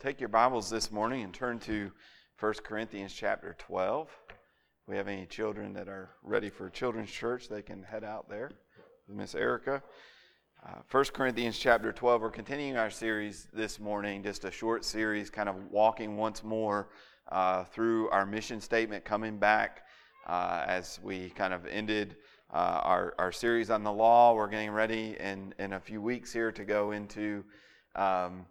Take your Bibles this morning and turn to 1 Corinthians chapter 12. If we have any children that are ready for children's church, they can head out there with Miss Erica. Uh, 1 Corinthians chapter 12, we're continuing our series this morning, just a short series, kind of walking once more uh, through our mission statement, coming back uh, as we kind of ended uh, our, our series on the law. We're getting ready in, in a few weeks here to go into um,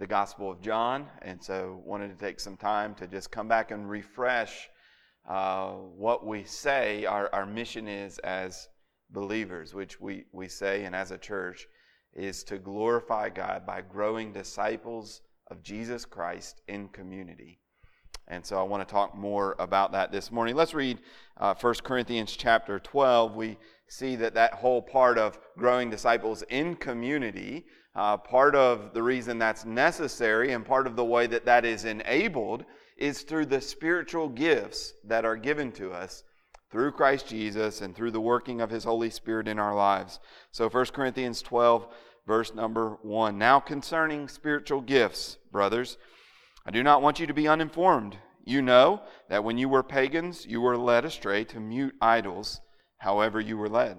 the Gospel of John, and so wanted to take some time to just come back and refresh uh, what we say our, our mission is as believers, which we, we say, and as a church, is to glorify God by growing disciples of Jesus Christ in community. And so I want to talk more about that this morning. Let's read uh, 1 Corinthians chapter 12. We see that that whole part of growing disciples in community, uh, part of the reason that's necessary and part of the way that that is enabled is through the spiritual gifts that are given to us through Christ Jesus and through the working of his Holy Spirit in our lives. So 1 Corinthians 12, verse number 1. Now concerning spiritual gifts, brothers, I do not want you to be uninformed. You know that when you were pagans, you were led astray to mute idols, however you were led.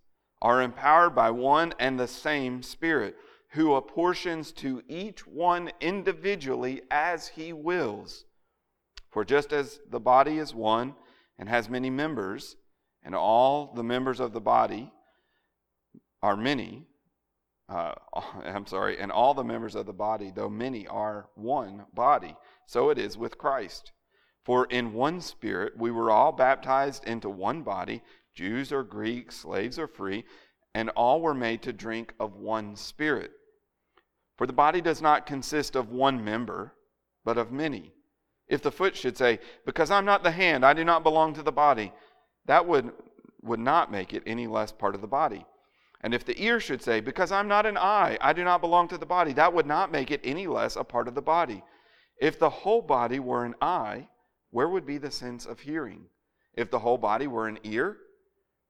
are empowered by one and the same Spirit, who apportions to each one individually as he wills. For just as the body is one and has many members, and all the members of the body are many, uh, I'm sorry, and all the members of the body, though many, are one body, so it is with Christ. For in one spirit we were all baptized into one body Jews or Greeks, slaves or free, and all were made to drink of one Spirit. For the body does not consist of one member, but of many. If the foot should say, Because I'm not the hand, I do not belong to the body, that would, would not make it any less part of the body. And if the ear should say, Because I'm not an eye, I do not belong to the body, that would not make it any less a part of the body. If the whole body were an eye, where would be the sense of hearing? If the whole body were an ear,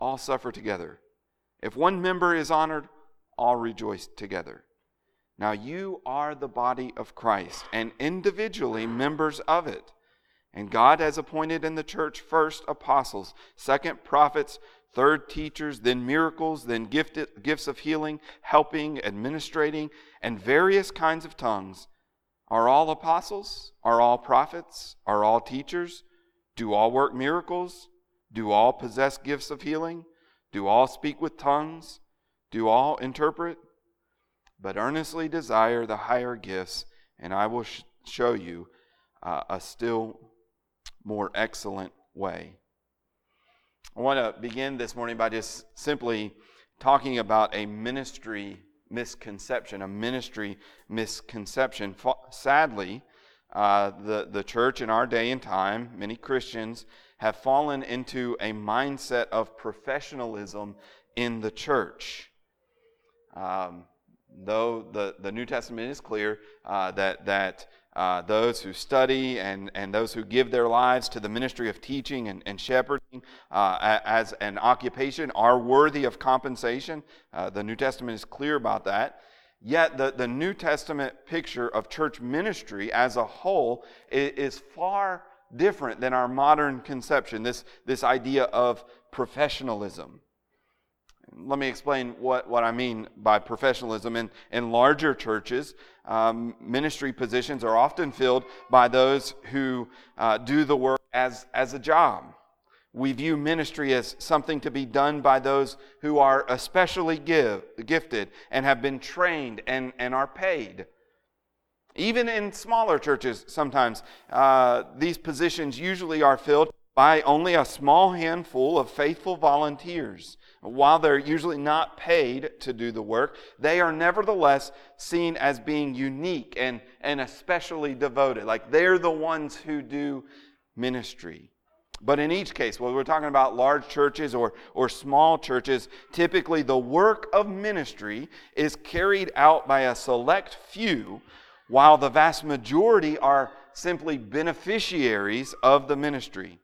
all suffer together. If one member is honored, all rejoice together. Now you are the body of Christ and individually members of it. And God has appointed in the church first apostles, second prophets, third teachers, then miracles, then gifted, gifts of healing, helping, administrating, and various kinds of tongues. Are all apostles? Are all prophets? Are all teachers? Do all work miracles? Do all possess gifts of healing? Do all speak with tongues? Do all interpret? But earnestly desire the higher gifts, and I will sh- show you uh, a still more excellent way. I want to begin this morning by just simply talking about a ministry misconception, a ministry misconception. Sadly, uh, the, the church in our day and time, many Christians, have fallen into a mindset of professionalism in the church. Um, though the, the New Testament is clear uh, that, that uh, those who study and, and those who give their lives to the ministry of teaching and, and shepherding uh, as an occupation are worthy of compensation. Uh, the New Testament is clear about that. Yet the, the New Testament picture of church ministry as a whole is, is far different than our modern conception, this, this idea of professionalism. Let me explain what, what I mean by professionalism. In, in larger churches, um, ministry positions are often filled by those who uh, do the work as, as a job. We view ministry as something to be done by those who are especially give, gifted and have been trained and, and are paid. Even in smaller churches, sometimes uh, these positions usually are filled by only a small handful of faithful volunteers. While they're usually not paid to do the work, they are nevertheless seen as being unique and, and especially devoted. Like they're the ones who do ministry. But in each case, whether we're talking about large churches or, or small churches, typically the work of ministry is carried out by a select few, while the vast majority are simply beneficiaries of the ministry.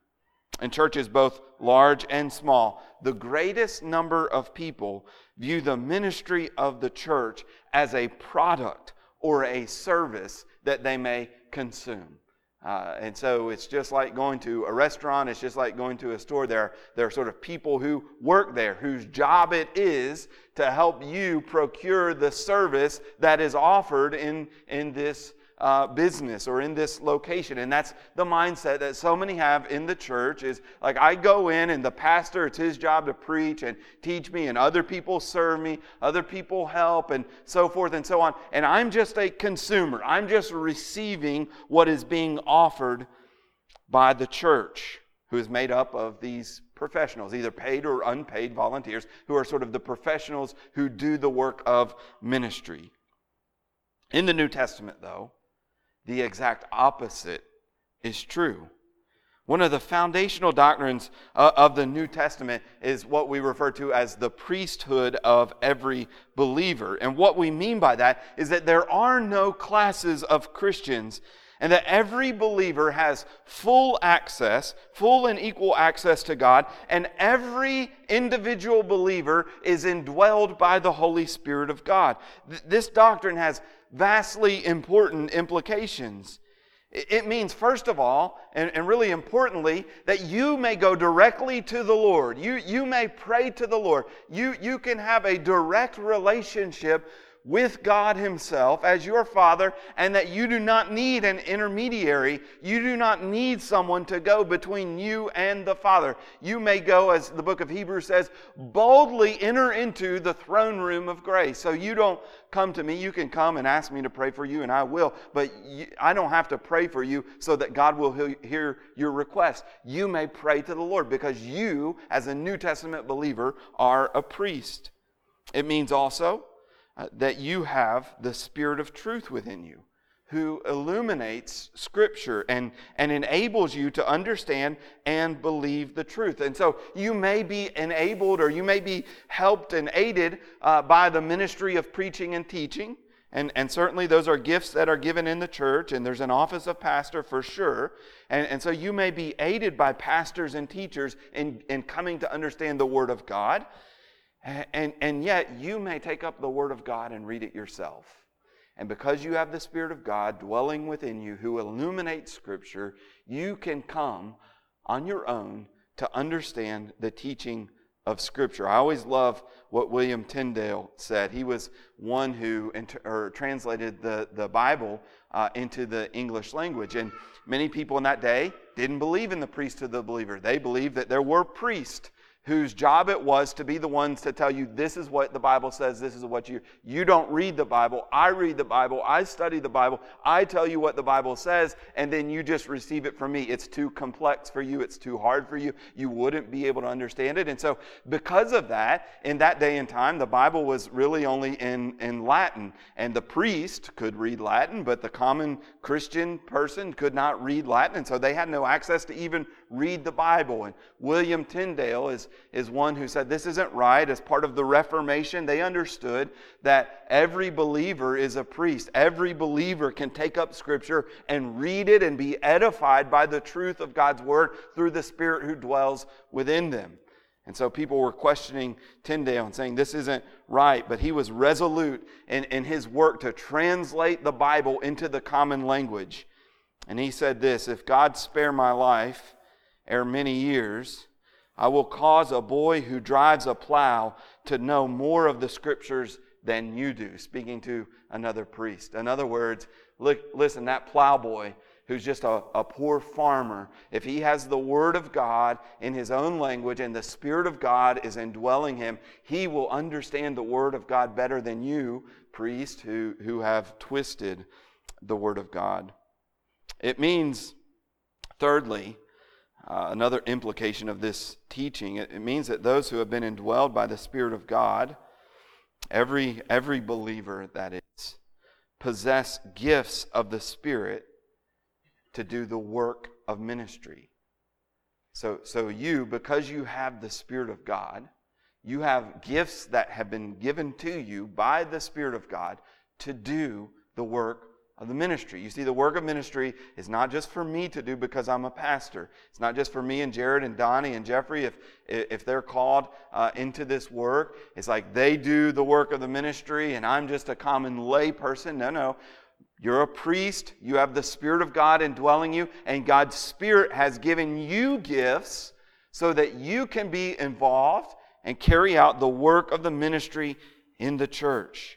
In churches both large and small, the greatest number of people view the ministry of the church as a product or a service that they may consume. Uh, and so it's just like going to a restaurant, it's just like going to a store. There, there are sort of people who work there whose job it is to help you procure the service that is offered in, in this uh, business or in this location. And that's the mindset that so many have in the church is like, I go in and the pastor, it's his job to preach and teach me, and other people serve me, other people help, and so forth and so on. And I'm just a consumer. I'm just receiving what is being offered by the church, who is made up of these professionals, either paid or unpaid volunteers, who are sort of the professionals who do the work of ministry. In the New Testament, though, the exact opposite is true. One of the foundational doctrines uh, of the New Testament is what we refer to as the priesthood of every believer. And what we mean by that is that there are no classes of Christians and that every believer has full access, full and equal access to God, and every individual believer is indwelled by the Holy Spirit of God. This doctrine has vastly important implications. It means, first of all, and, really importantly, that you may go directly to the Lord. You, you may pray to the Lord. You, you can have a direct relationship with God Himself as your Father, and that you do not need an intermediary. You do not need someone to go between you and the Father. You may go, as the book of Hebrews says, boldly enter into the throne room of grace. So you don't come to me. You can come and ask me to pray for you, and I will, but you, I don't have to pray for you so that God will hear your request. You may pray to the Lord because you, as a New Testament believer, are a priest. It means also uh, that you have the Spirit of truth within you who illuminates Scripture and, and enables you to understand and believe the truth. And so you may be enabled or you may be helped and aided uh, by the ministry of preaching and teaching. And, and certainly those are gifts that are given in the church, and there's an office of pastor for sure. And, and so you may be aided by pastors and teachers in, in coming to understand the Word of God. And, and yet, you may take up the Word of God and read it yourself. And because you have the Spirit of God dwelling within you who illuminates Scripture, you can come on your own to understand the teaching of Scripture. I always love what William Tyndale said. He was one who inter- translated the, the Bible uh, into the English language. And many people in that day didn't believe in the priesthood of the believer. They believed that there were priests whose job it was to be the ones to tell you this is what the Bible says, this is what you you don't read the Bible. I read the Bible. I study the Bible. I tell you what the Bible says and then you just receive it from me. It's too complex for you. It's too hard for you. You wouldn't be able to understand it. And so because of that, in that day and time, the Bible was really only in in Latin and the priest could read Latin, but the common Christian person could not read Latin and so they had no access to even read the Bible. And William Tyndale is, is one who said this isn't right. As part of the Reformation, they understood that every believer is a priest. Every believer can take up Scripture and read it and be edified by the truth of God's Word through the Spirit who dwells within them. And so people were questioning Tyndale and saying this isn't right, but he was resolute in, in his work to translate the Bible into the common language. And he said this If God spare my life, ere many years, I will cause a boy who drives a plow to know more of the scriptures than you do, speaking to another priest. In other words, look, listen, that plowboy who's just a, a poor farmer, if he has the Word of God in his own language and the Spirit of God is indwelling him, he will understand the Word of God better than you, priest, who, who have twisted the Word of God. It means, thirdly, uh, another implication of this teaching. It, it means that those who have been indwelled by the Spirit of God, every, every believer that is, possess gifts of the Spirit to do the work of ministry. So, so you, because you have the Spirit of God, you have gifts that have been given to you by the Spirit of God to do the work of the ministry. You see, the work of ministry is not just for me to do because I'm a pastor. It's not just for me and Jared and Donnie and Jeffrey if, if they're called uh, into this work. It's like they do the work of the ministry and I'm just a common lay person. No, no. You're a priest. You have the Spirit of God indwelling you, and God's Spirit has given you gifts so that you can be involved and carry out the work of the ministry in the church.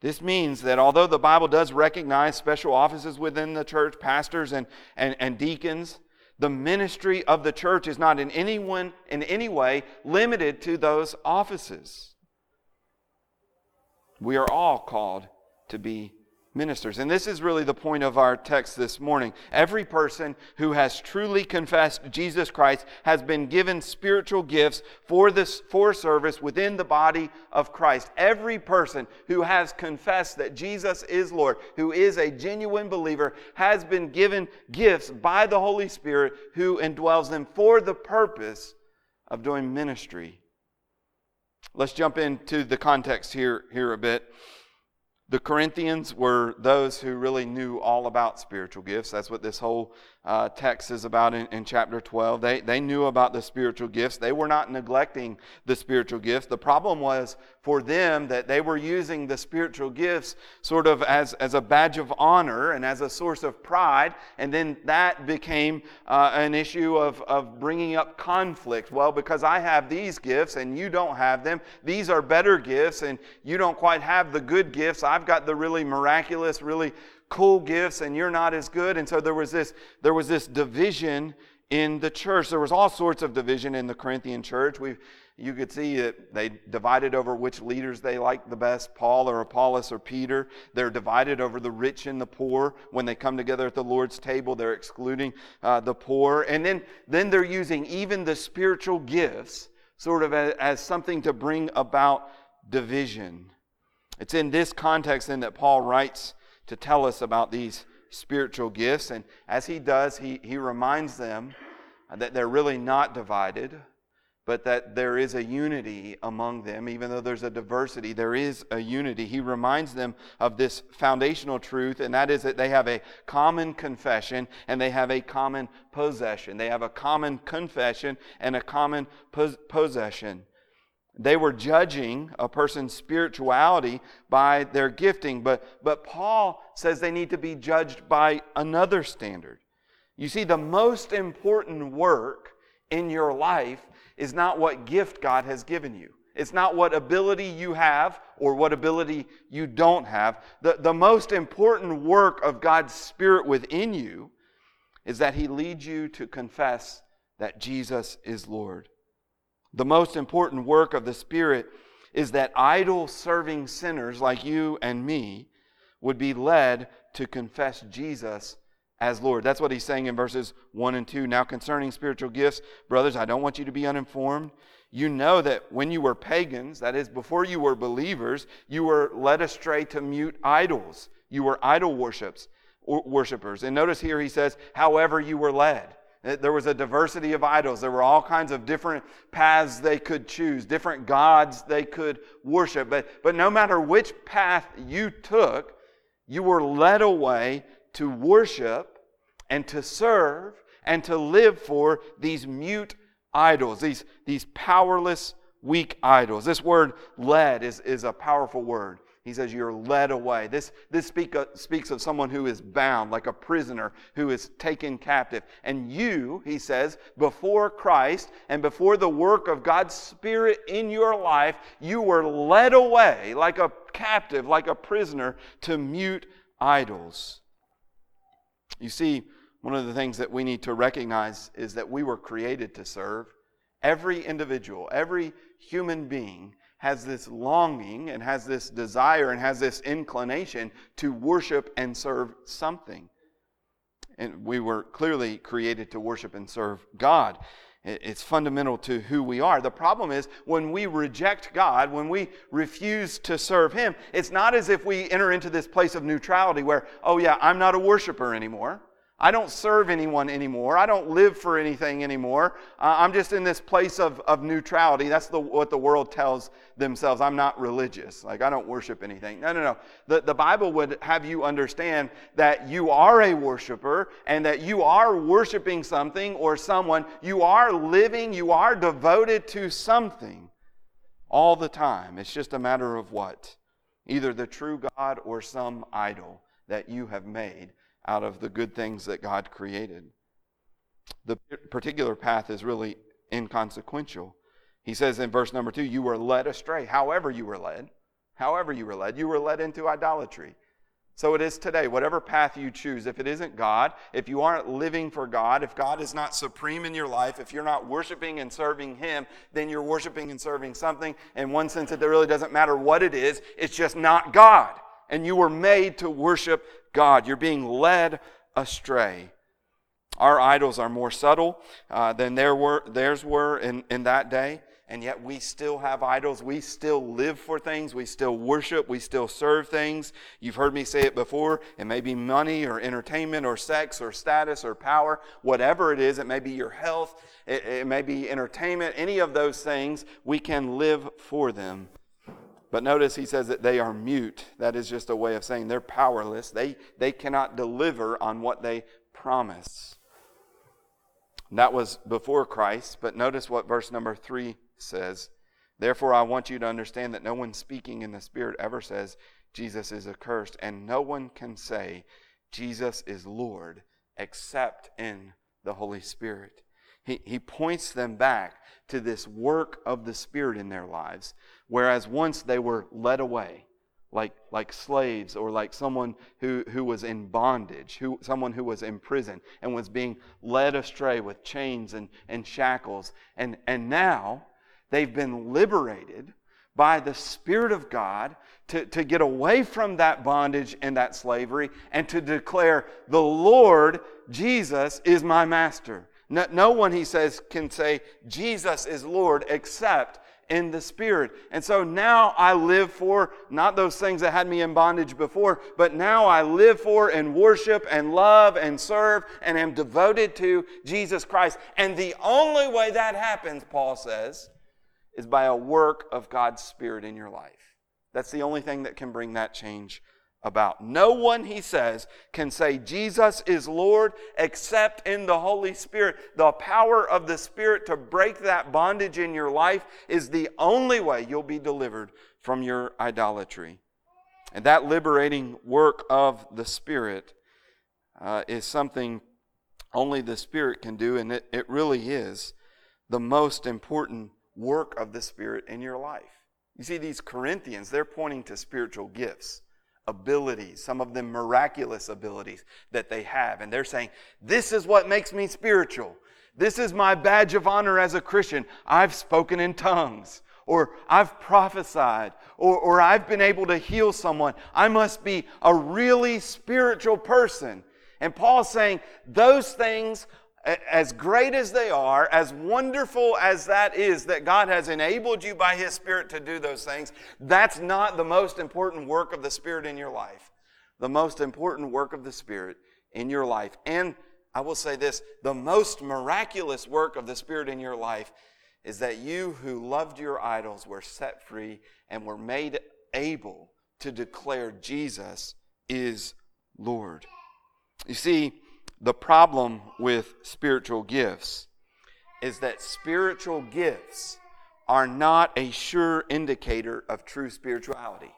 This means that although the Bible does recognize special offices within the church, pastors and, and, and deacons, the ministry of the church is not in anyone in any way limited to those offices. We are all called to be ministers. And this is really the point of our text this morning. Every person who has truly confessed Jesus Christ has been given spiritual gifts for this for service within the body of Christ. Every person who has confessed that Jesus is Lord, who is a genuine believer, has been given gifts by the Holy Spirit who indwells them for the purpose of doing ministry. Let's jump into the context here, here a bit. The Corinthians were those who really knew all about spiritual gifts. That's what this whole uh, text is about in, in chapter 12. They, they knew about the spiritual gifts. They were not neglecting the spiritual gifts. The problem was for them that they were using the spiritual gifts sort of as, as a badge of honor and as a source of pride. And then that became uh, an issue of, of bringing up conflict. Well, because I have these gifts and you don't have them, these are better gifts and you don't quite have the good gifts. I've got the really miraculous, really cool gifts and you're not as good. And so there was this, there was this division in the church. There was all sorts of division in the Corinthian church. we you could see that they divided over which leaders they liked the best Paul or Apollos or Peter. They're divided over the rich and the poor. When they come together at the Lord's table, they're excluding uh, the poor. And then, then they're using even the spiritual gifts sort of as, as something to bring about division. It's in this context then that Paul writes to tell us about these spiritual gifts. And as he does, he, he reminds them that they're really not divided, but that there is a unity among them. Even though there's a diversity, there is a unity. He reminds them of this foundational truth, and that is that they have a common confession and they have a common possession. They have a common confession and a common pos- possession. They were judging a person's spirituality by their gifting, but, but Paul says they need to be judged by another standard. You see, the most important work in your life is not what gift God has given you. It's not what ability you have or what ability you don't have. The, the most important work of God's Spirit within you is that He leads you to confess that Jesus is Lord. The most important work of the Spirit is that idol serving sinners like you and me would be led to confess Jesus as Lord. That's what he's saying in verses 1 and 2. Now, concerning spiritual gifts, brothers, I don't want you to be uninformed. You know that when you were pagans, that is, before you were believers, you were led astray to mute idols. You were idol worships, worshipers. And notice here he says, however you were led. There was a diversity of idols. There were all kinds of different paths they could choose, different gods they could worship. But, but no matter which path you took, you were led away to worship and to serve and to live for these mute idols, these, these powerless, weak idols. This word led is, is a powerful word. He says you're led away. This, this speak, uh, speaks of someone who is bound, like a prisoner who is taken captive. And you, he says, before Christ and before the work of God's Spirit in your life, you were led away like a captive, like a prisoner, to mute idols. You see, one of the things that we need to recognize is that we were created to serve. Every individual, every human being has this longing and has this desire and has this inclination to worship and serve something. And we were clearly created to worship and serve God. It's fundamental to who we are. The problem is when we reject God, when we refuse to serve Him, it's not as if we enter into this place of neutrality where, oh, yeah, I'm not a worshiper anymore. I don't serve anyone anymore. I don't live for anything anymore. Uh, I'm just in this place of, of neutrality. That's the, what the world tells themselves. I'm not religious. Like, I don't worship anything. No, no, no. The, the Bible would have you understand that you are a worshiper and that you are worshiping something or someone. You are living, you are devoted to something all the time. It's just a matter of what? Either the true God or some idol that you have made out of the good things that God created. The particular path is really inconsequential. He says in verse number two, You were led astray. However, you were led, however, you were led, you were led into idolatry. So it is today. Whatever path you choose, if it isn't God, if you aren't living for God, if God is not supreme in your life, if you're not worshiping and serving Him, then you're worshiping and serving something. In one sense, it really doesn't matter what it is, it's just not God. And you were made to worship God. You're being led astray. Our idols are more subtle uh, than their were, theirs were in, in that day, and yet we still have idols. We still live for things. We still worship. We still serve things. You've heard me say it before. It may be money or entertainment or sex or status or power, whatever it is. It may be your health. It, it may be entertainment. Any of those things, we can live for them. But notice he says that they are mute. That is just a way of saying they're powerless. They, they cannot deliver on what they promise. That was before Christ, but notice what verse number three says. Therefore, I want you to understand that no one speaking in the Spirit ever says Jesus is accursed, and no one can say Jesus is Lord except in the Holy Spirit. He, he points them back to this work of the Spirit in their lives Whereas once they were led away, like, like slaves or like someone who, who was in bondage, who, someone who was in prison and was being led astray with chains and, and shackles. And, and now they've been liberated by the Spirit of God to, to get away from that bondage and that slavery and to declare, The Lord Jesus is my master. No, no one, he says, can say, Jesus is Lord except in the Spirit. And so now I live for not those things that had me in bondage before, but now I live for and worship and love and serve and am devoted to Jesus Christ. And the only way that happens, Paul says, is by a work of God's Spirit in your life. That's the only thing that can bring that change about. No one, he says, can say Jesus is Lord except in the Holy Spirit. The power of the Spirit to break that bondage in your life is the only way you'll be delivered from your idolatry. And that liberating work of the Spirit uh, is something only the Spirit can do, and it, it really is the most important work of the Spirit in your life. You see, these Corinthians, they're pointing to spiritual gifts abilities, some of them miraculous abilities that they have. And they're saying, This is what makes me spiritual. This is my badge of honor as a Christian. I've spoken in tongues, or I've prophesied, or, or I've been able to heal someone. I must be a really spiritual person. And Paul's saying those things, as great as they are, as wonderful as that is, that God has enabled you by His Spirit to do those things, that's not the most important work of the Spirit in your life. The most important work of the Spirit in your life and I will say this the most miraculous work of the Spirit in your life is that you who loved your idols were set free and were made able to declare Jesus is Lord. You see, the problem with spiritual gifts is that spiritual gifts are not a sure indicator of true spirituality.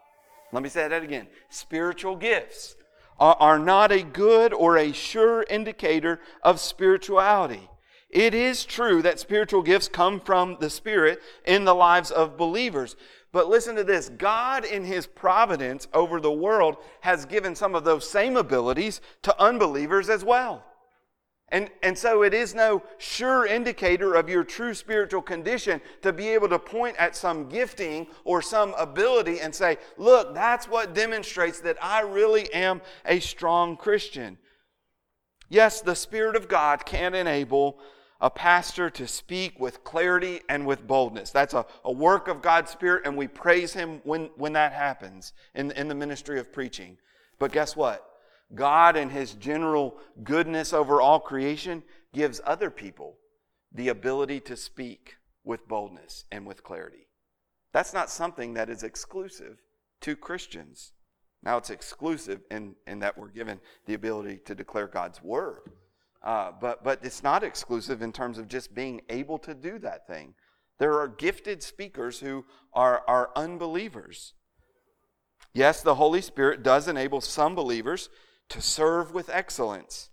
Let me say that again. Spiritual gifts are not a good or a sure indicator of spirituality. It is true that spiritual gifts come from the Spirit in the lives of believers. But listen to this God, in His providence over the world, has given some of those same abilities to unbelievers as well. And, and so it is no sure indicator of your true spiritual condition to be able to point at some gifting or some ability and say, look, that's what demonstrates that I really am a strong Christian. Yes, the Spirit of God can enable a pastor to speak with clarity and with boldness. That's a, a work of God's Spirit, and we praise Him when, when that happens in, in the ministry of preaching. But guess what? God, in His general goodness over all creation, gives other people the ability to speak with boldness and with clarity. That's not something that is exclusive to Christians. Now it's exclusive in, in that we're given the ability to declare God's word. Uh, but, but it's not exclusive in terms of just being able to do that thing. There are gifted speakers who are, are unbelievers. Yes, the Holy Spirit does enable some believers to serve with excellence.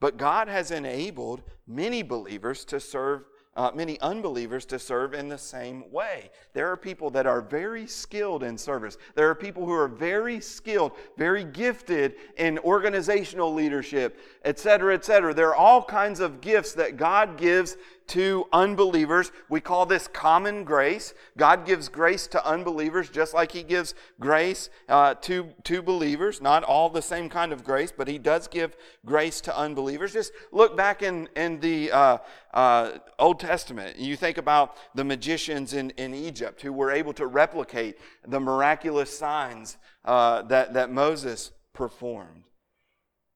But God has enabled many believers to serve, uh, many unbelievers to serve in the same way. There are people that are very skilled in service. There are people who are very skilled, very gifted in organizational leadership, etc., etc. There are all kinds of gifts that God gives to unbelievers. We call this common grace. God gives grace to unbelievers just like He gives grace uh, to, to believers. Not all the same kind of grace, but He does give grace to unbelievers. Just look back in, in the uh, uh, Old Testament. You think about the magicians in, in Egypt who were able to replicate the miraculous signs uh, that, that Moses performed.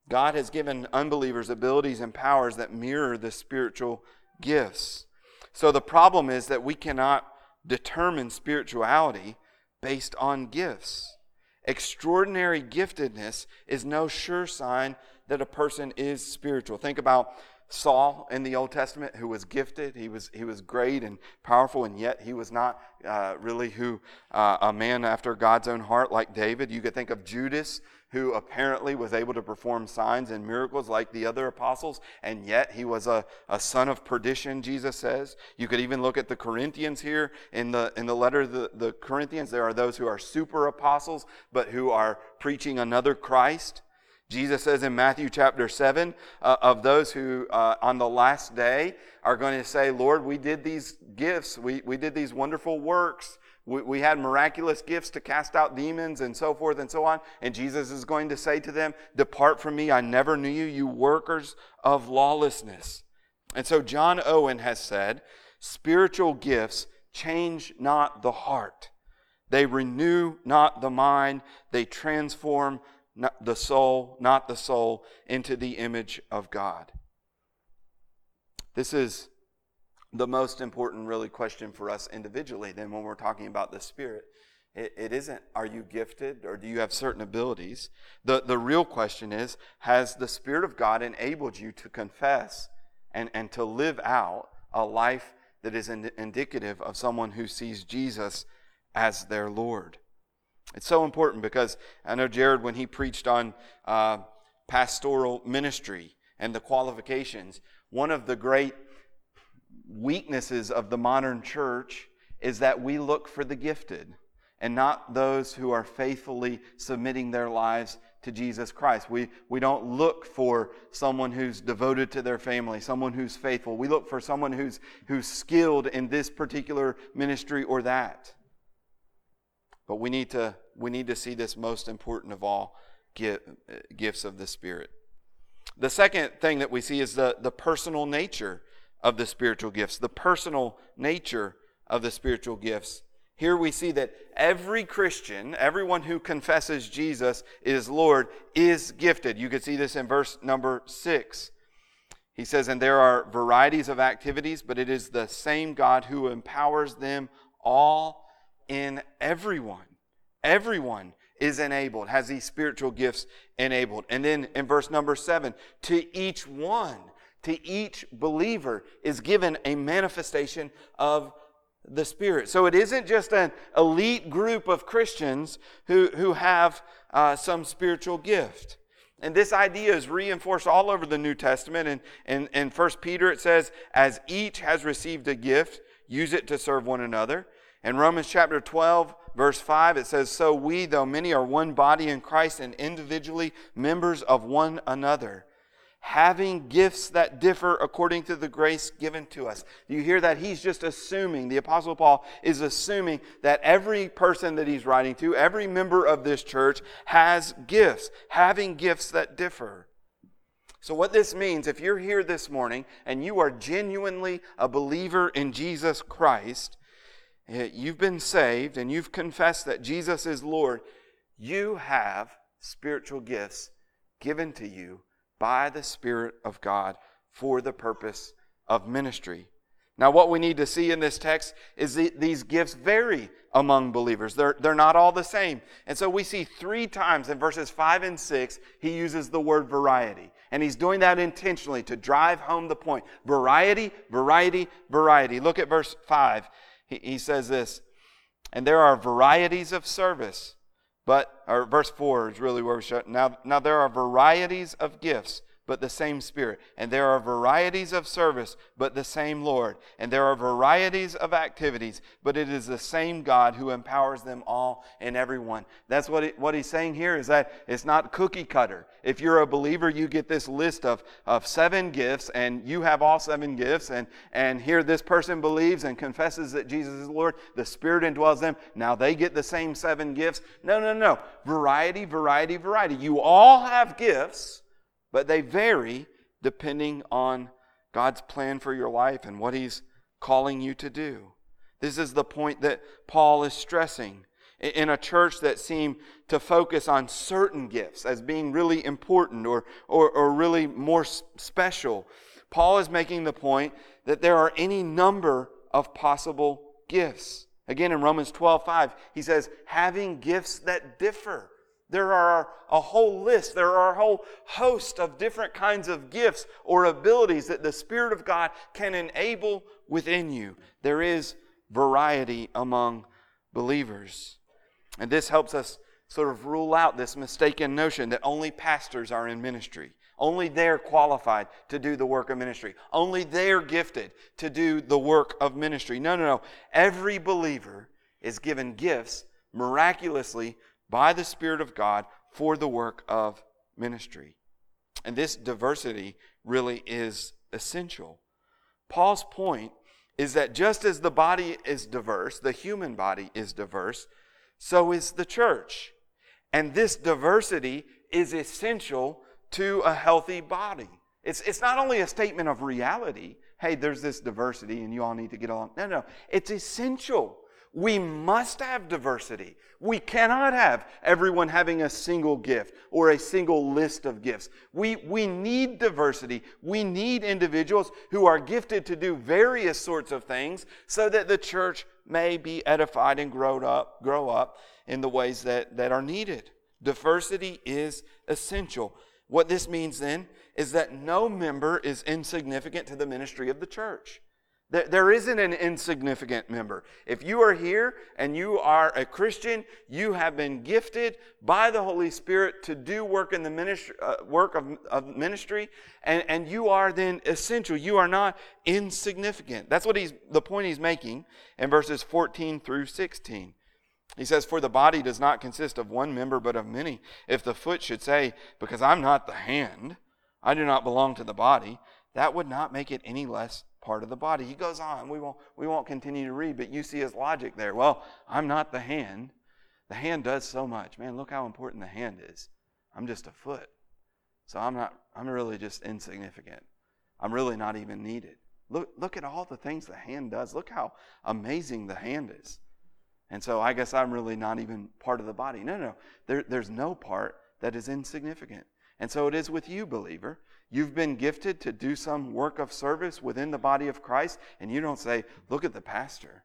God has given unbelievers abilities and powers that mirror the spiritual gifts. So the problem is that we cannot determine spirituality based on gifts. Extraordinary giftedness is no sure sign that a person is spiritual. Think about Saul in the Old Testament, who was gifted. He was, he was great and powerful, and yet he was not uh, really who uh, a man after God's own heart like David. You could think of Judas, who apparently was able to perform signs and miracles like the other apostles, and yet he was a, a son of perdition, Jesus says. You could even look at the Corinthians here in the, in the letter the, the Corinthians. There are those who are super apostles, but who are preaching another Christ. Jesus says in Matthew chapter 7 uh, of those who uh, on the last day are going to say, Lord, we did these gifts, we, we did these wonderful works we, we had miraculous gifts to cast out demons and so forth and so on. And Jesus is going to say to them, Depart from me, I never knew you, you workers of lawlessness. And so John Owen has said, Spiritual gifts change not the heart. They renew not the mind. They transform the soul, not the soul, into the image of God. This is the most important, really, question for us individually then when we're talking about the Spirit. It, it isn't, are you gifted or do you have certain abilities? The, the real question is, has the Spirit of God enabled you to confess and, and to live out a life that is in, indicative of someone who sees Jesus as their Lord? It's so important because I know Jared, when he preached on uh, pastoral ministry and the qualifications, one of the great weaknesses of the modern church is that we look for the gifted and not those who are faithfully submitting their lives to Jesus Christ. We, we don't look for someone who's devoted to their family, someone who's faithful. We look for someone who's, who's skilled in this particular ministry or that. But we need to, we need to see this most important of all gifts of the Spirit. The second thing that we see is the, the personal nature of the spiritual gifts. The personal nature of the spiritual gifts. Here we see that every Christian, everyone who confesses Jesus is Lord, is gifted. You can see this in verse number six. He says, And there are varieties of activities, but it is the same God who empowers them all in everyone. Everyone is enabled, has these spiritual gifts enabled. And then in verse number seven, to each one, to each believer is given a manifestation of the Spirit. So it isn't just an elite group of Christians who, who have uh, some spiritual gift. And this idea is reinforced all over the New Testament. And in, in 1 Peter, it says, As each has received a gift, use it to serve one another. In Romans chapter 12, verse 5, it says, So we, though many are one body in Christ and individually members of one another having gifts that differ according to the grace given to us. Do you hear that? He's just assuming, the Apostle Paul is assuming that every person that he's writing to, every member of this church, has gifts, having gifts that differ. So, what this means, if you're here this morning and you are genuinely a believer in Jesus Christ, eh, you've been saved and you've confessed that Jesus is Lord, you have spiritual gifts given to you by the Spirit of God for the purpose of ministry. Now, what we need to see in this text is that these gifts vary among believers. They're, they're not all the same. And so we see three times in verses 5 and 6, he uses the word variety. And he's doing that intentionally to drive home the point. Variety, variety, variety. Look at verse 5. He, he says this, and there are varieties of service but, or verse 4 is really where we show. Now, now there are varieties of gifts, but the same Spirit. And there are varieties of service, but the same Lord. And there are varieties of activities, but it is the same God who empowers them all and everyone. That's what, it, what he's saying here is that it's not cookie cutter. If you're a believer, you get this list of, of seven gifts, and you have all seven gifts, and, and here this person believes and confesses that Jesus is Lord. The Spirit indwells them. Now they get the same seven gifts. No, no, no. Variety, variety, variety. You all have gifts but they vary depending on God's plan for your life and what He's calling you to do. This is the point that Paul is stressing. In a church that seemed to focus on certain gifts as being really important or, or, or really more special, Paul is making the point that there are any number of possible gifts. Again, in Romans 12 5, he says, having gifts that differ. There are a whole list, there are a whole host of different kinds of gifts or abilities that the Spirit of God can enable within you. There is variety among believers. And this helps us sort of rule out this mistaken notion that only pastors are in ministry. Only they're qualified to do the work of ministry. Only they're gifted to do the work of ministry. No, no, no. Every believer is given gifts miraculously by the Spirit of God for the work of ministry. And this diversity really is essential. Paul's point is that just as the body is diverse, the human body is diverse, so is the church. And this diversity is essential to a healthy body. It's, it's not only a statement of reality, hey, there's this diversity and you all need to get along. No, no, it's essential. We must have diversity. We cannot have everyone having a single gift or a single list of gifts. We, we need diversity. We need individuals who are gifted to do various sorts of things so that the church may be edified and grow up, grow up in the ways that, that are needed. Diversity is essential. What this means then is that no member is insignificant to the ministry of the church. There isn't an insignificant member. If you are here and you are a Christian, you have been gifted by the Holy Spirit to do work in the ministry, uh, work of, of ministry, and, and you are then essential. You are not insignificant. That's what he's the point he's making in verses 14 through 16. He says, For the body does not consist of one member, but of many. If the foot should say, Because I'm not the hand, I do not belong to the body, that would not make it any less part of the body. He goes on. We won't, we won't continue to read, but you see his logic there. Well, I'm not the hand. The hand does so much. Man, look how important the hand is. I'm just a foot. So I'm not, I'm really just insignificant. I'm really not even needed. Look, look at all the things the hand does. Look how amazing the hand is. And so I guess I'm really not even part of the body. No, no, there, there's no part that is insignificant. And so it is with you, believer. You've been gifted to do some work of service within the body of Christ, and you don't say, Look at the pastor.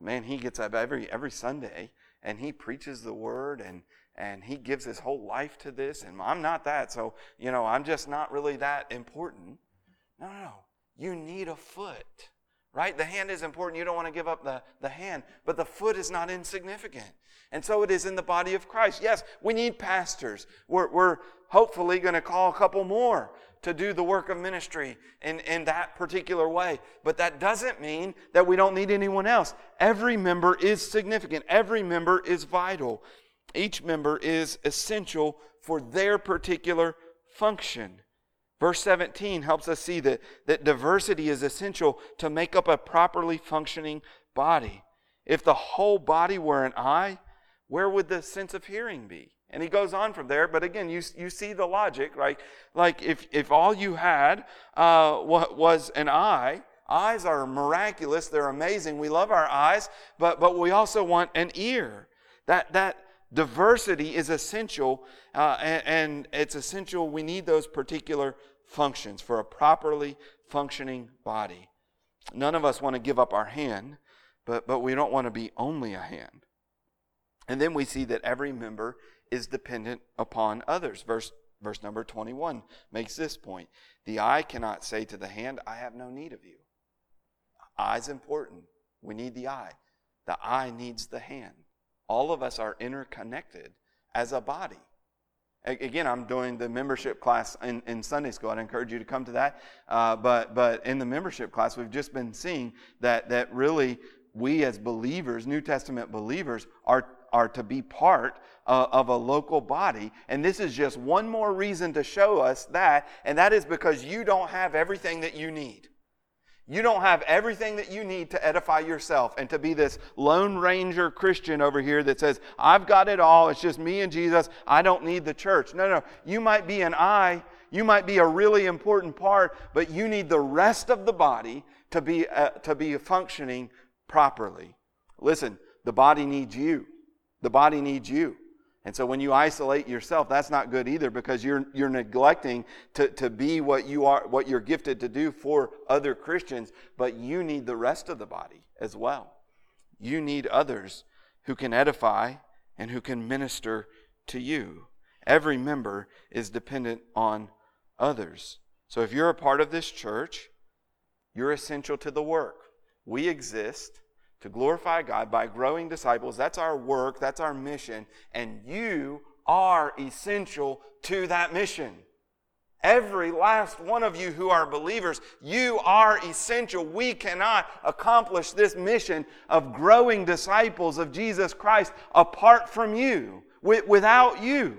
Man, he gets up every, every Sunday and he preaches the word and, and he gives his whole life to this, and I'm not that, so, you know, I'm just not really that important. No, no, no. You need a foot right? The hand is important. You don't want to give up the, the hand, but the foot is not insignificant. And so it is in the body of Christ. Yes, we need pastors. We're, we're hopefully going to call a couple more to do the work of ministry in, in that particular way. But that doesn't mean that we don't need anyone else. Every member is significant, every member is vital. Each member is essential for their particular function. Verse 17 helps us see that, that diversity is essential to make up a properly functioning body. If the whole body were an eye, where would the sense of hearing be? And he goes on from there, but again, you, you see the logic, right? Like if, if all you had uh, was an eye, eyes are miraculous, they're amazing. We love our eyes, but, but we also want an ear. That, that, diversity is essential, uh, and, and, it's essential. We need those particular functions for a properly functioning body. None of us want to give up our hand, but, but we don't want to be only a hand. And then we see that every member is dependent upon others. Verse, verse number 21 makes this point The eye cannot say to the hand, I have no need of you. Eye's important. We need the eye. The eye needs the hand. All of us are interconnected as a body. Again, I'm doing the membership class in, in Sunday school. I'd encourage you to come to that. Uh, but, but in the membership class, we've just been seeing that, that really we as believers, New Testament believers, are, are to be part uh, of a local body. And this is just one more reason to show us that, and that is because you don't have everything that you need. You don't have everything that you need to edify yourself and to be this Lone Ranger Christian over here that says, I've got it all. It's just me and Jesus. I don't need the church. No, no. You might be an eye. You might be a really important part, but you need the rest of the body to be, uh, to be functioning properly. Listen, the body needs you. The body needs you. And so when you isolate yourself, that's not good either because you're, you're neglecting to, to be what you are, what you're gifted to do for other Christians, but you need the rest of the body as well. You need others who can edify and who can minister to you. Every member is dependent on others. So if you're a part of this church, you're essential to the work. We exist to glorify God by growing disciples. That's our work, that's our mission, and you are essential to that mission. Every last one of you who are believers, you are essential. We cannot accomplish this mission of growing disciples of Jesus Christ apart from you, without you.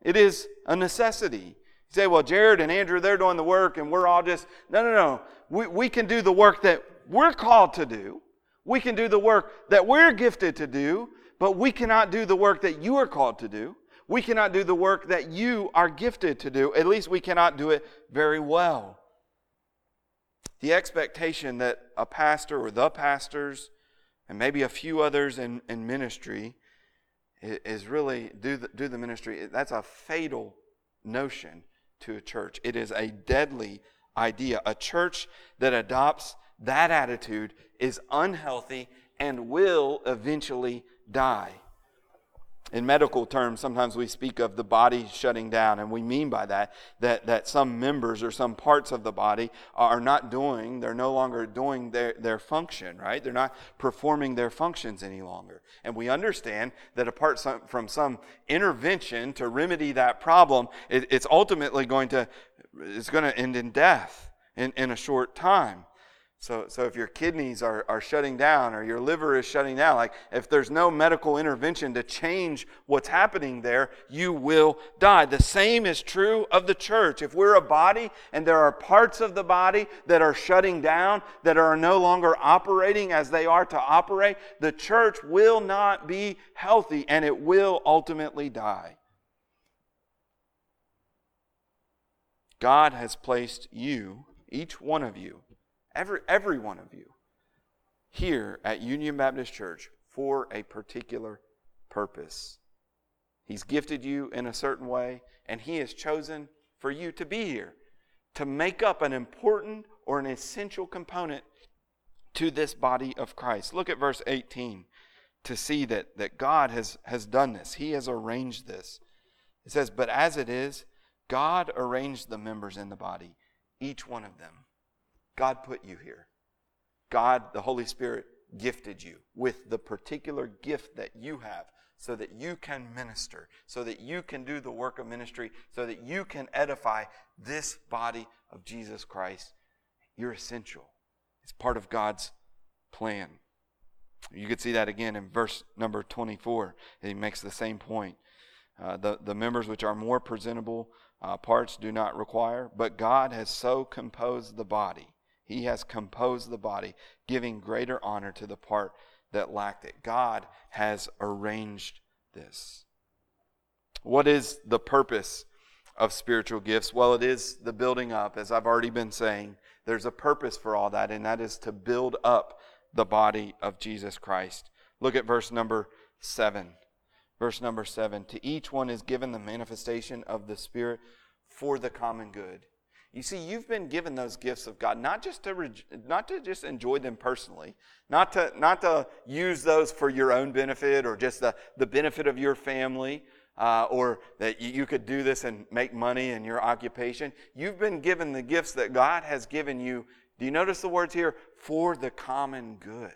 It is a necessity. You say, well, Jared and Andrew, they're doing the work and we're all just, no, no, no. We, we can do the work that we're called to do. We can do the work that we're gifted to do, but we cannot do the work that you are called to do. We cannot do the work that you are gifted to do. At least we cannot do it very well. The expectation that a pastor or the pastors, and maybe a few others in, in ministry, is really do the, do the ministry. That's a fatal notion to a church. It is a deadly idea. A church that adopts that attitude is unhealthy and will eventually die. In medical terms, sometimes we speak of the body shutting down, and we mean by that, that that some members or some parts of the body are not doing, they're no longer doing their, their function, right? They're not performing their functions any longer. And we understand that apart from some intervention to remedy that problem, it, it's ultimately going to, it's going to end in death in, in a short time. So, so if your kidneys are, are shutting down or your liver is shutting down, like if there's no medical intervention to change what's happening there, you will die. The same is true of the church. If we're a body and there are parts of the body that are shutting down, that are no longer operating as they are to operate, the church will not be healthy and it will ultimately die. God has placed you, each one of you, every, every one of you, here at Union Baptist Church for a particular purpose. He's gifted you in a certain way, and He has chosen for you to be here to make up an important or an essential component to this body of Christ. Look at verse 18 to see that, that God has, has done this. He has arranged this. It says, But as it is, God arranged the members in the body, each one of them God put you here. God, the Holy Spirit, gifted you with the particular gift that you have so that you can minister, so that you can do the work of ministry, so that you can edify this body of Jesus Christ. You're essential. It's part of God's plan. You could see that again in verse number 24. He makes the same point. Uh, the, the members which are more presentable uh, parts do not require, but God has so composed the body he has composed the body, giving greater honor to the part that lacked it. God has arranged this. What is the purpose of spiritual gifts? Well, it is the building up, as I've already been saying. There's a purpose for all that, and that is to build up the body of Jesus Christ. Look at verse number 7. Verse number 7 To each one is given the manifestation of the Spirit for the common good. You see, you've been given those gifts of God, not just to, not to just enjoy them personally, not to, not to use those for your own benefit or just the, the benefit of your family, uh, or that you could do this and make money in your occupation. You've been given the gifts that God has given you. Do you notice the words here? For the common good.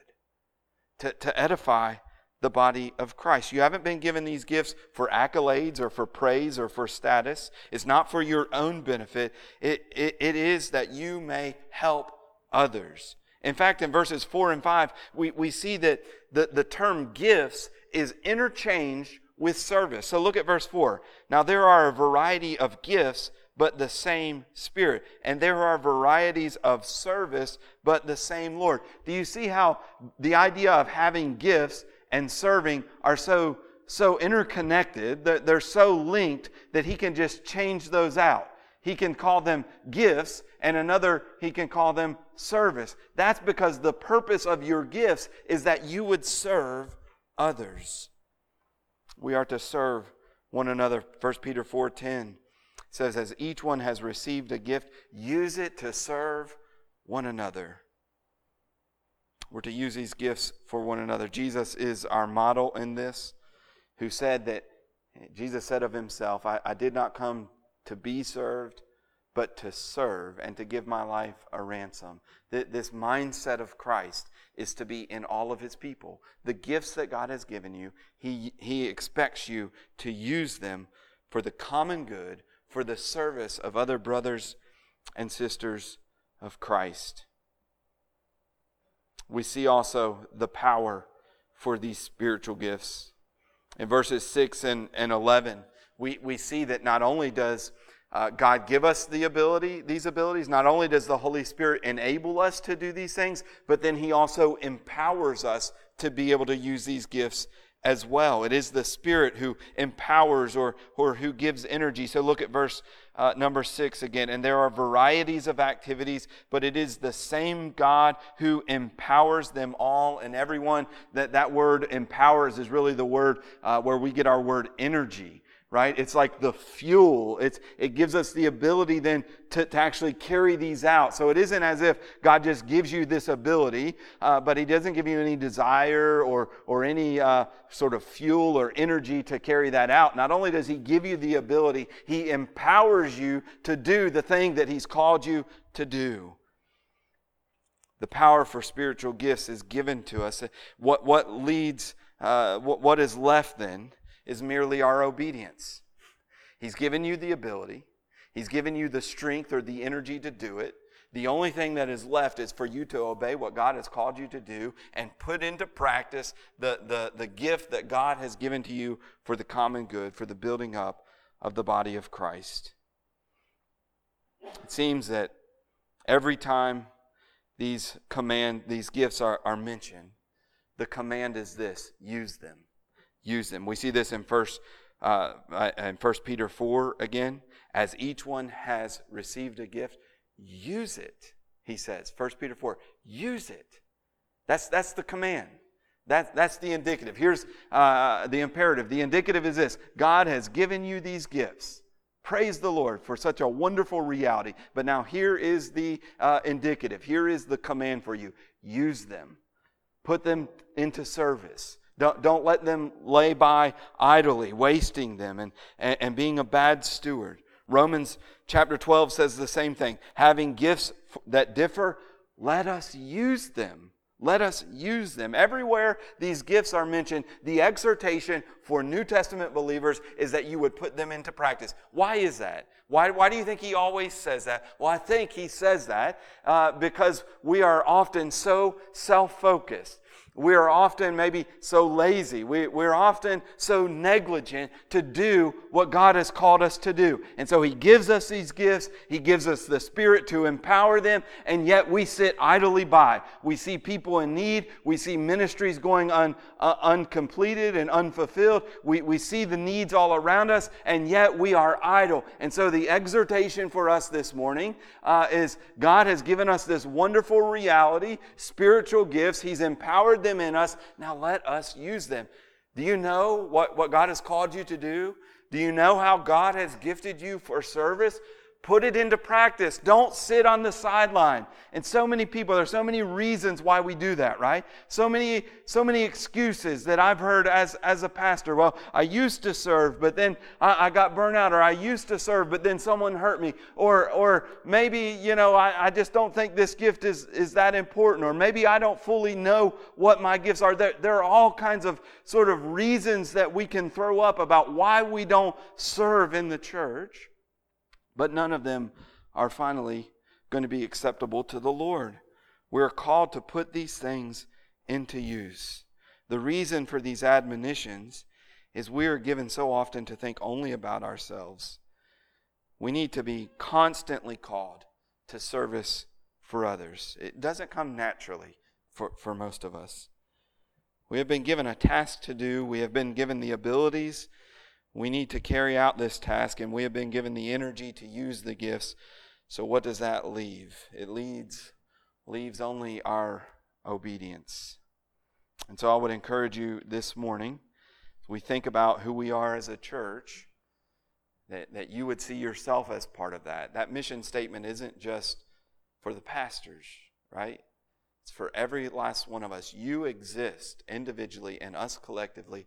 To, to edify the body of Christ. You haven't been given these gifts for accolades or for praise or for status. It's not for your own benefit. It, it, it is that you may help others. In fact, in verses 4 and 5, we, we see that the, the term gifts is interchanged with service. So look at verse 4. Now there are a variety of gifts, but the same Spirit. And there are varieties of service, but the same Lord. Do you see how the idea of having gifts and serving are so so interconnected that they're so linked that he can just change those out. He can call them gifts and another he can call them service. That's because the purpose of your gifts is that you would serve others. We are to serve one another. 1 Peter 4:10 says as each one has received a gift, use it to serve one another. We're to use these gifts for one another. Jesus is our model in this, who said that, Jesus said of himself, I, I did not come to be served, but to serve and to give my life a ransom. This mindset of Christ is to be in all of his people. The gifts that God has given you, he, he expects you to use them for the common good, for the service of other brothers and sisters of Christ we see also the power for these spiritual gifts. In verses 6 and, and 11, we, we see that not only does uh, God give us the ability, these abilities, not only does the Holy Spirit enable us to do these things, but then He also empowers us to be able to use these gifts as well. It is the Spirit who empowers or, or who gives energy. So look at verse uh, number six again. And there are varieties of activities, but it is the same God who empowers them all and everyone. That, that word empowers is really the word uh, where we get our word energy right? It's like the fuel. It's, it gives us the ability then to, to actually carry these out. So it isn't as if God just gives you this ability, uh, but He doesn't give you any desire or, or any uh, sort of fuel or energy to carry that out. Not only does He give you the ability, He empowers you to do the thing that He's called you to do. The power for spiritual gifts is given to us. What, what leads, uh, what, what is left then? Is merely our obedience. He's given you the ability, He's given you the strength or the energy to do it. The only thing that is left is for you to obey what God has called you to do and put into practice the, the, the gift that God has given to you for the common good, for the building up of the body of Christ. It seems that every time these command, these gifts are, are mentioned, the command is this use them. Use them. We see this in first uh, uh in First Peter 4 again. As each one has received a gift, use it, he says. First Peter 4, use it. That's, that's the command. That, that's the indicative. Here's uh, the imperative. The indicative is this God has given you these gifts. Praise the Lord for such a wonderful reality. But now here is the uh, indicative. Here is the command for you use them, put them into service. Don't, don't let them lay by idly, wasting them and, and, and being a bad steward. Romans chapter 12 says the same thing. Having gifts that differ, let us use them. Let us use them. Everywhere these gifts are mentioned, the exhortation for New Testament believers is that you would put them into practice. Why is that? Why, why do you think he always says that? Well, I think he says that uh, because we are often so self focused. We are often maybe so lazy. We, we're often so negligent to do what God has called us to do. And so He gives us these gifts. He gives us the Spirit to empower them. And yet we sit idly by. We see people in need. We see ministries going un, uh, uncompleted and unfulfilled. We, we see the needs all around us. And yet we are idle. And so the exhortation for us this morning uh, is God has given us this wonderful reality, spiritual gifts. He's empowered them them in us. Now let us use them. Do you know what, what God has called you to do? Do you know how God has gifted you for service? Put it into practice. Don't sit on the sideline. And so many people, there's so many reasons why we do that, right? So many, so many excuses that I've heard as, as a pastor. Well, I used to serve, but then I, I got burnt out, or I used to serve, but then someone hurt me. Or, or maybe, you know, I, I just don't think this gift is, is that important. Or maybe I don't fully know what my gifts are. There, there are all kinds of sort of reasons that we can throw up about why we don't serve in the church. But none of them are finally going to be acceptable to the Lord. We're called to put these things into use. The reason for these admonitions is we are given so often to think only about ourselves. We need to be constantly called to service for others. It doesn't come naturally for, for most of us. We have been given a task to do, we have been given the abilities we need to carry out this task, and we have been given the energy to use the gifts. So, what does that leave? It leads, leaves only our obedience. And so, I would encourage you this morning, we think about who we are as a church, that, that you would see yourself as part of that. That mission statement isn't just for the pastors, right? It's for every last one of us. You exist individually and us collectively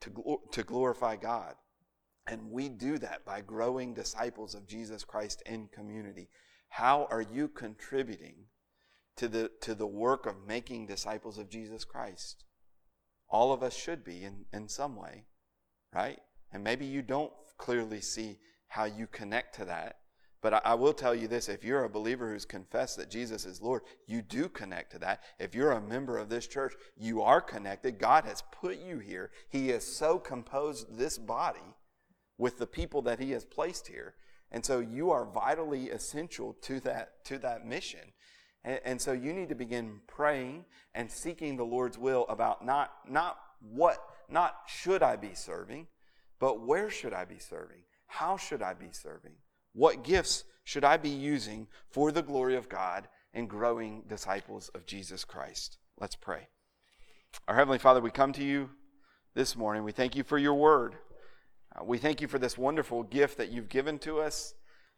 to, to glorify God. And we do that by growing disciples of Jesus Christ in community. How are you contributing to the, to the work of making disciples of Jesus Christ? All of us should be in, in some way, right? And maybe you don't clearly see how you connect to that. But I, will tell you this if you're a believer who's confessed that Jesus is Lord, you do connect to that. If you're a member of this church, you are connected. God has put you here. He has so composed this body with the people that He has placed here. And so you are vitally essential to that, to that mission. And, and so you need to begin praying and seeking the Lord's will about not, not what, not should I be serving, but where should I be serving? How should I be serving? What gifts should I be using for the glory of God and growing disciples of Jesus Christ? Let's pray. Our Heavenly Father, we come to you this morning. We thank you for your word. Uh, we thank you for this wonderful gift that you've given to us,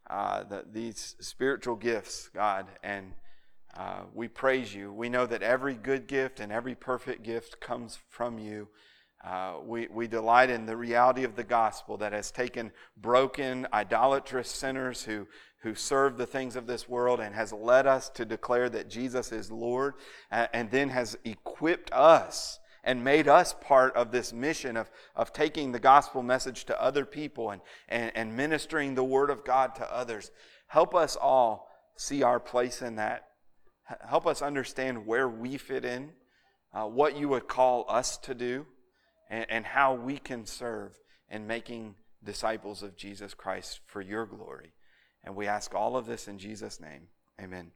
uh, the, these spiritual gifts, God. And uh, we praise you. We know that every good gift and every perfect gift comes from you. Uh, we, we delight in the reality of the gospel that has taken broken, idolatrous sinners who, who serve the things of this world and has led us to declare that Jesus is Lord, uh, and then has equipped us and made us part of this mission of, of taking the gospel message to other people and, and, and ministering the word of God to others. Help us all see our place in that. Help us understand where we fit in, uh, what you would call us to do, and, and how we can serve in making disciples of Jesus Christ for your glory. And we ask all of this in Jesus' name. Amen.